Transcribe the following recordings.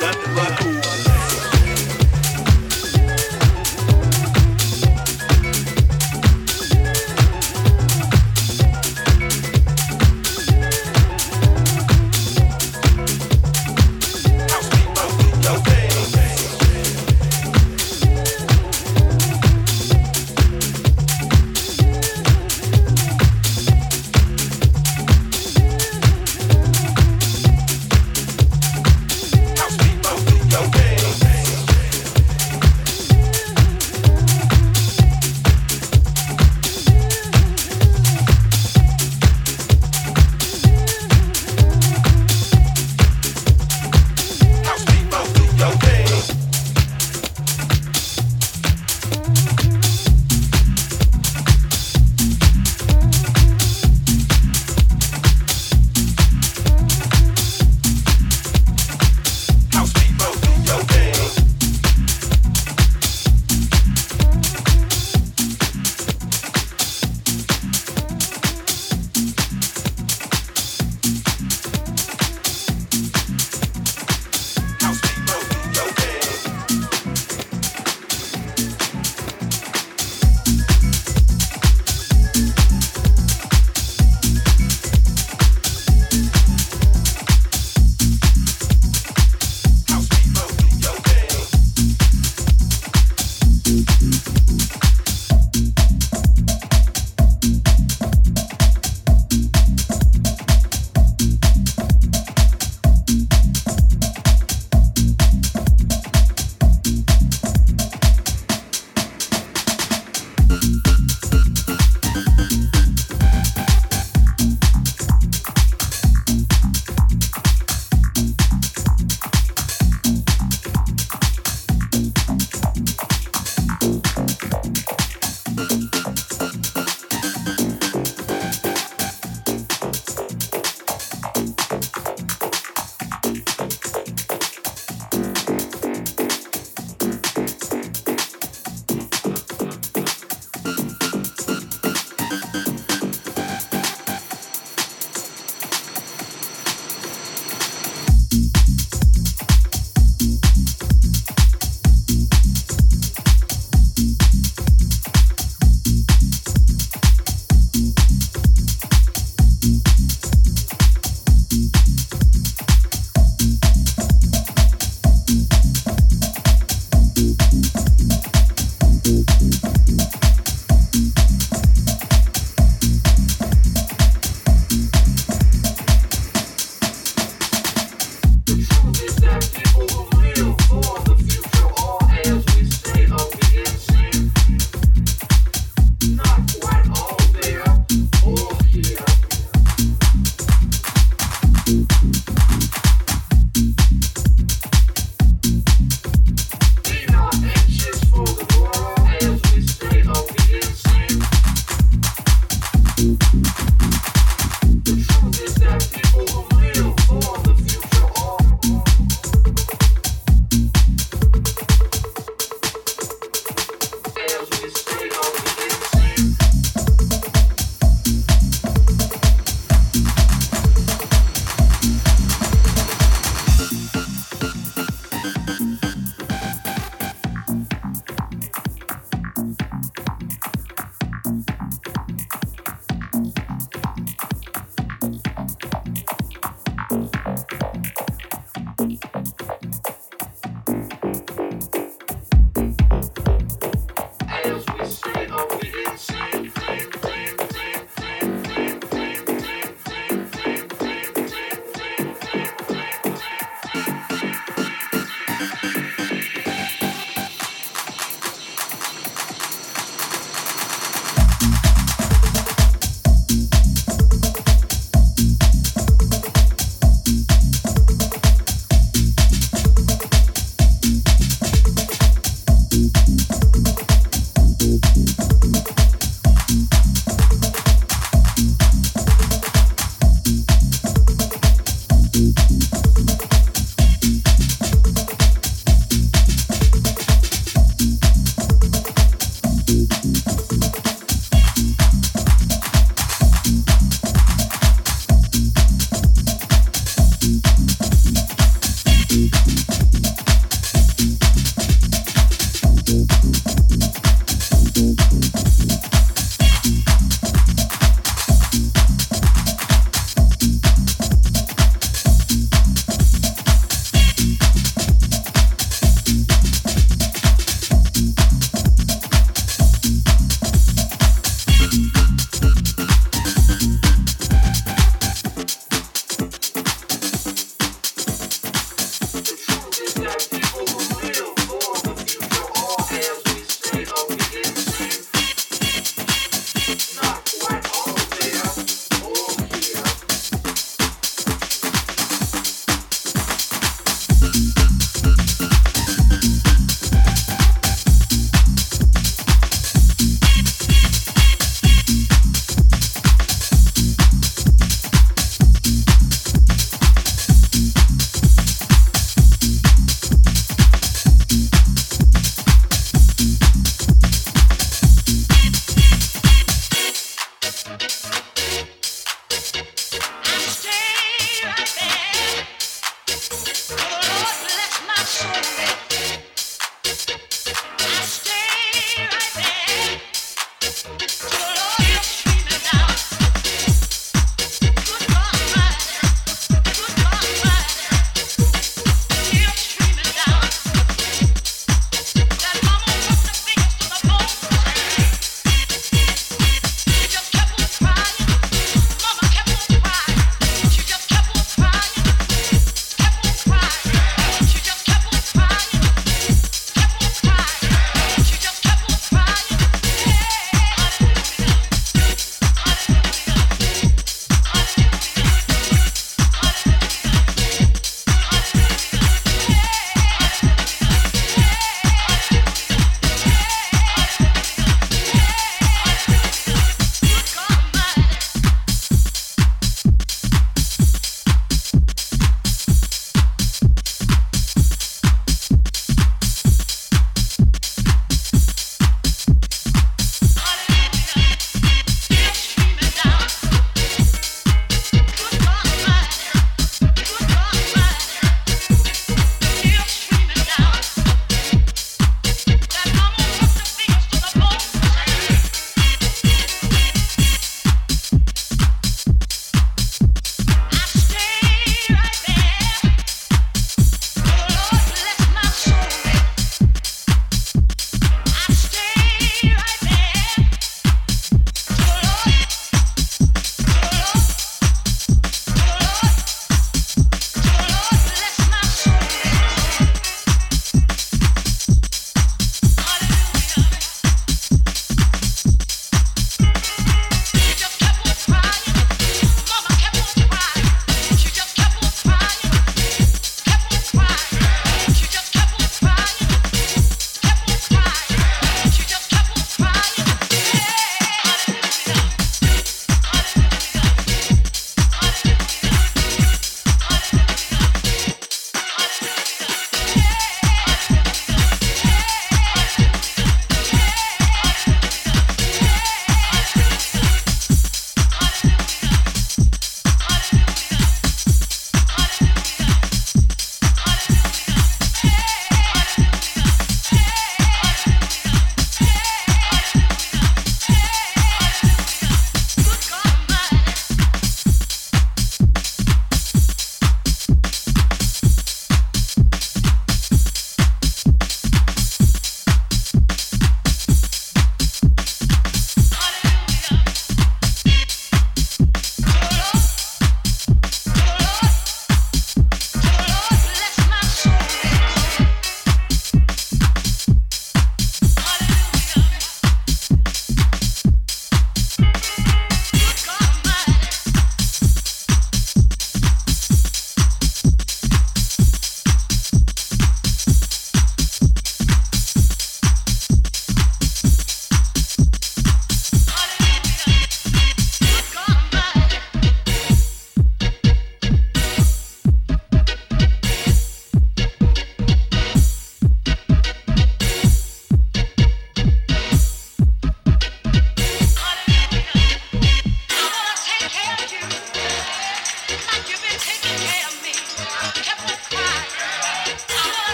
that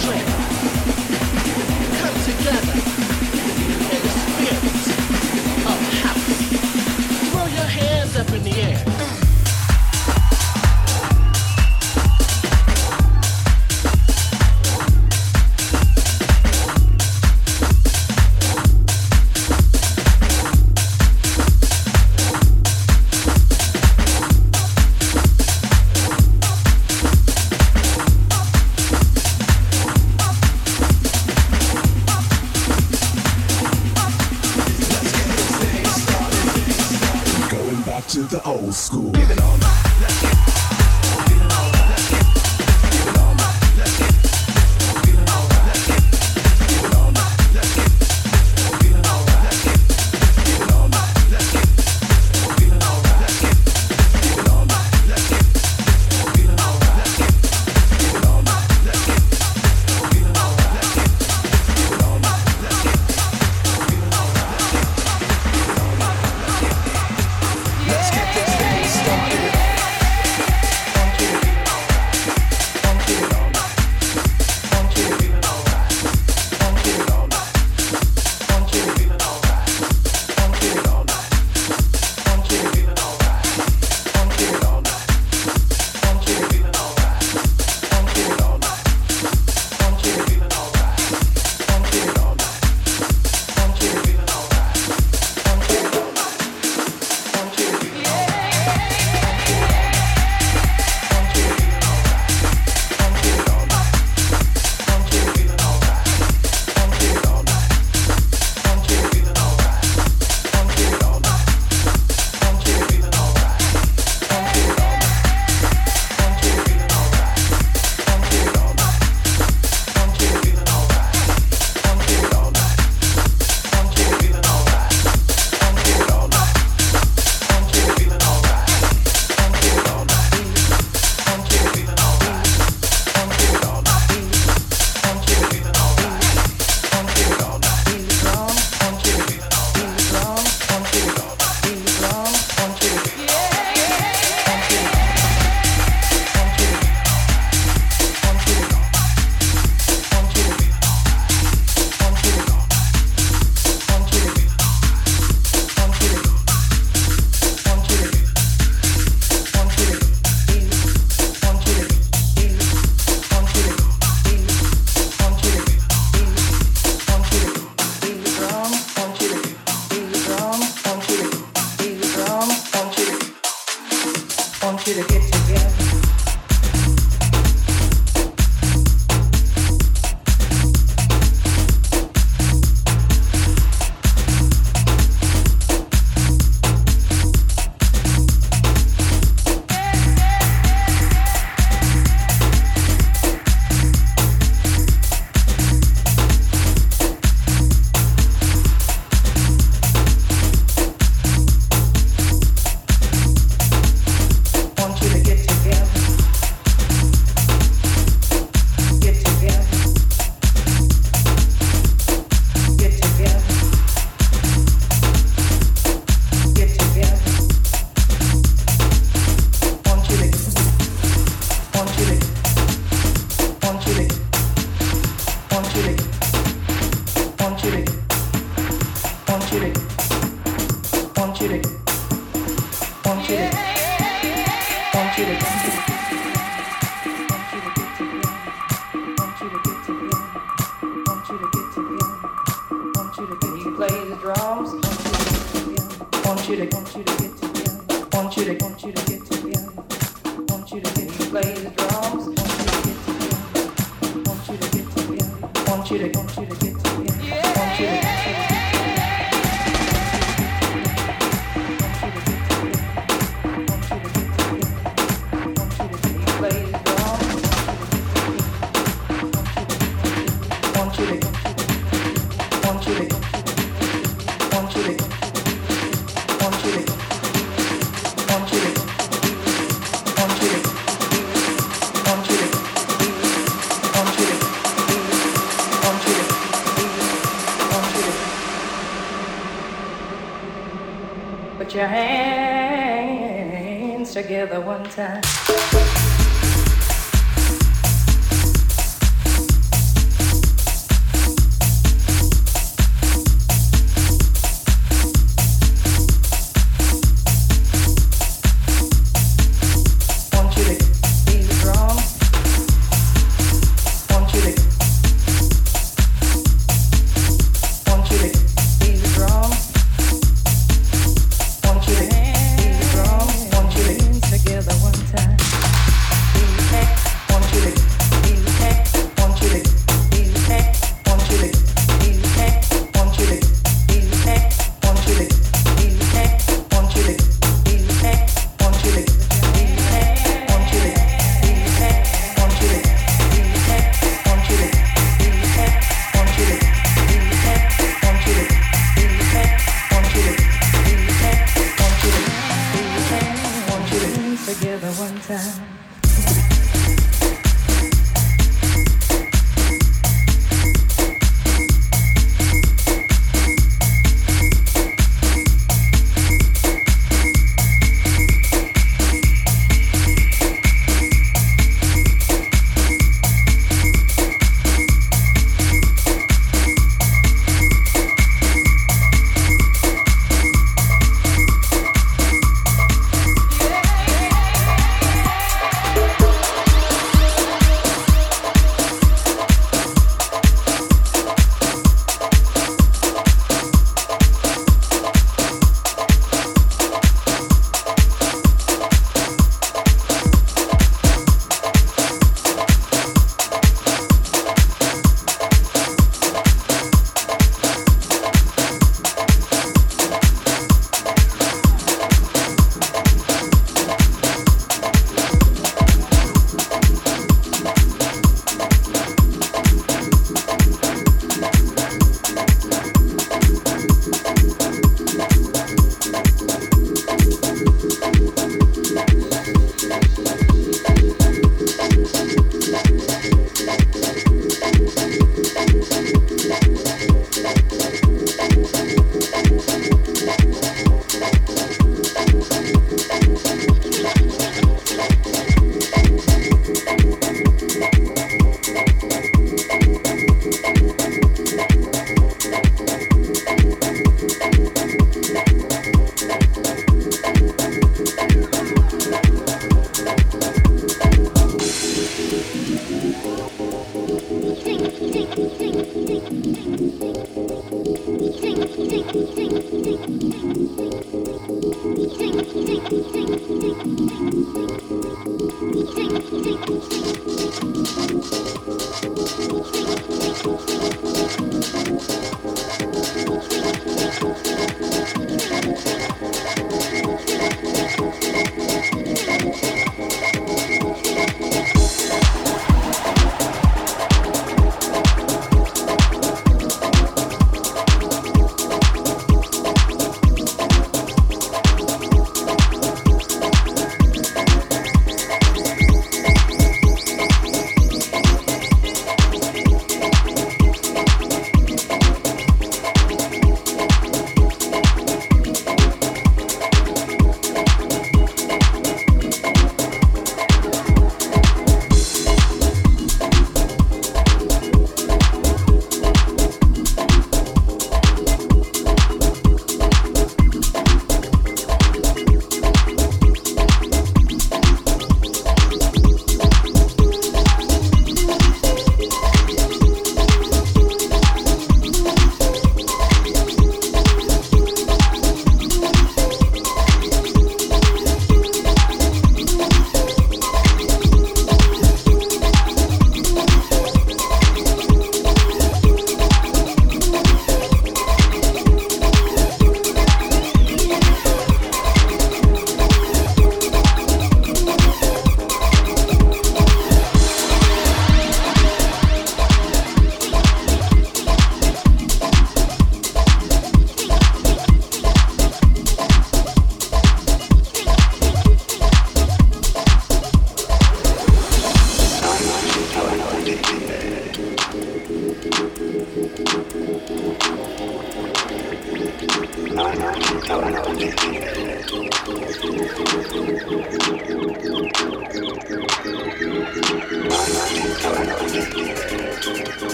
together time.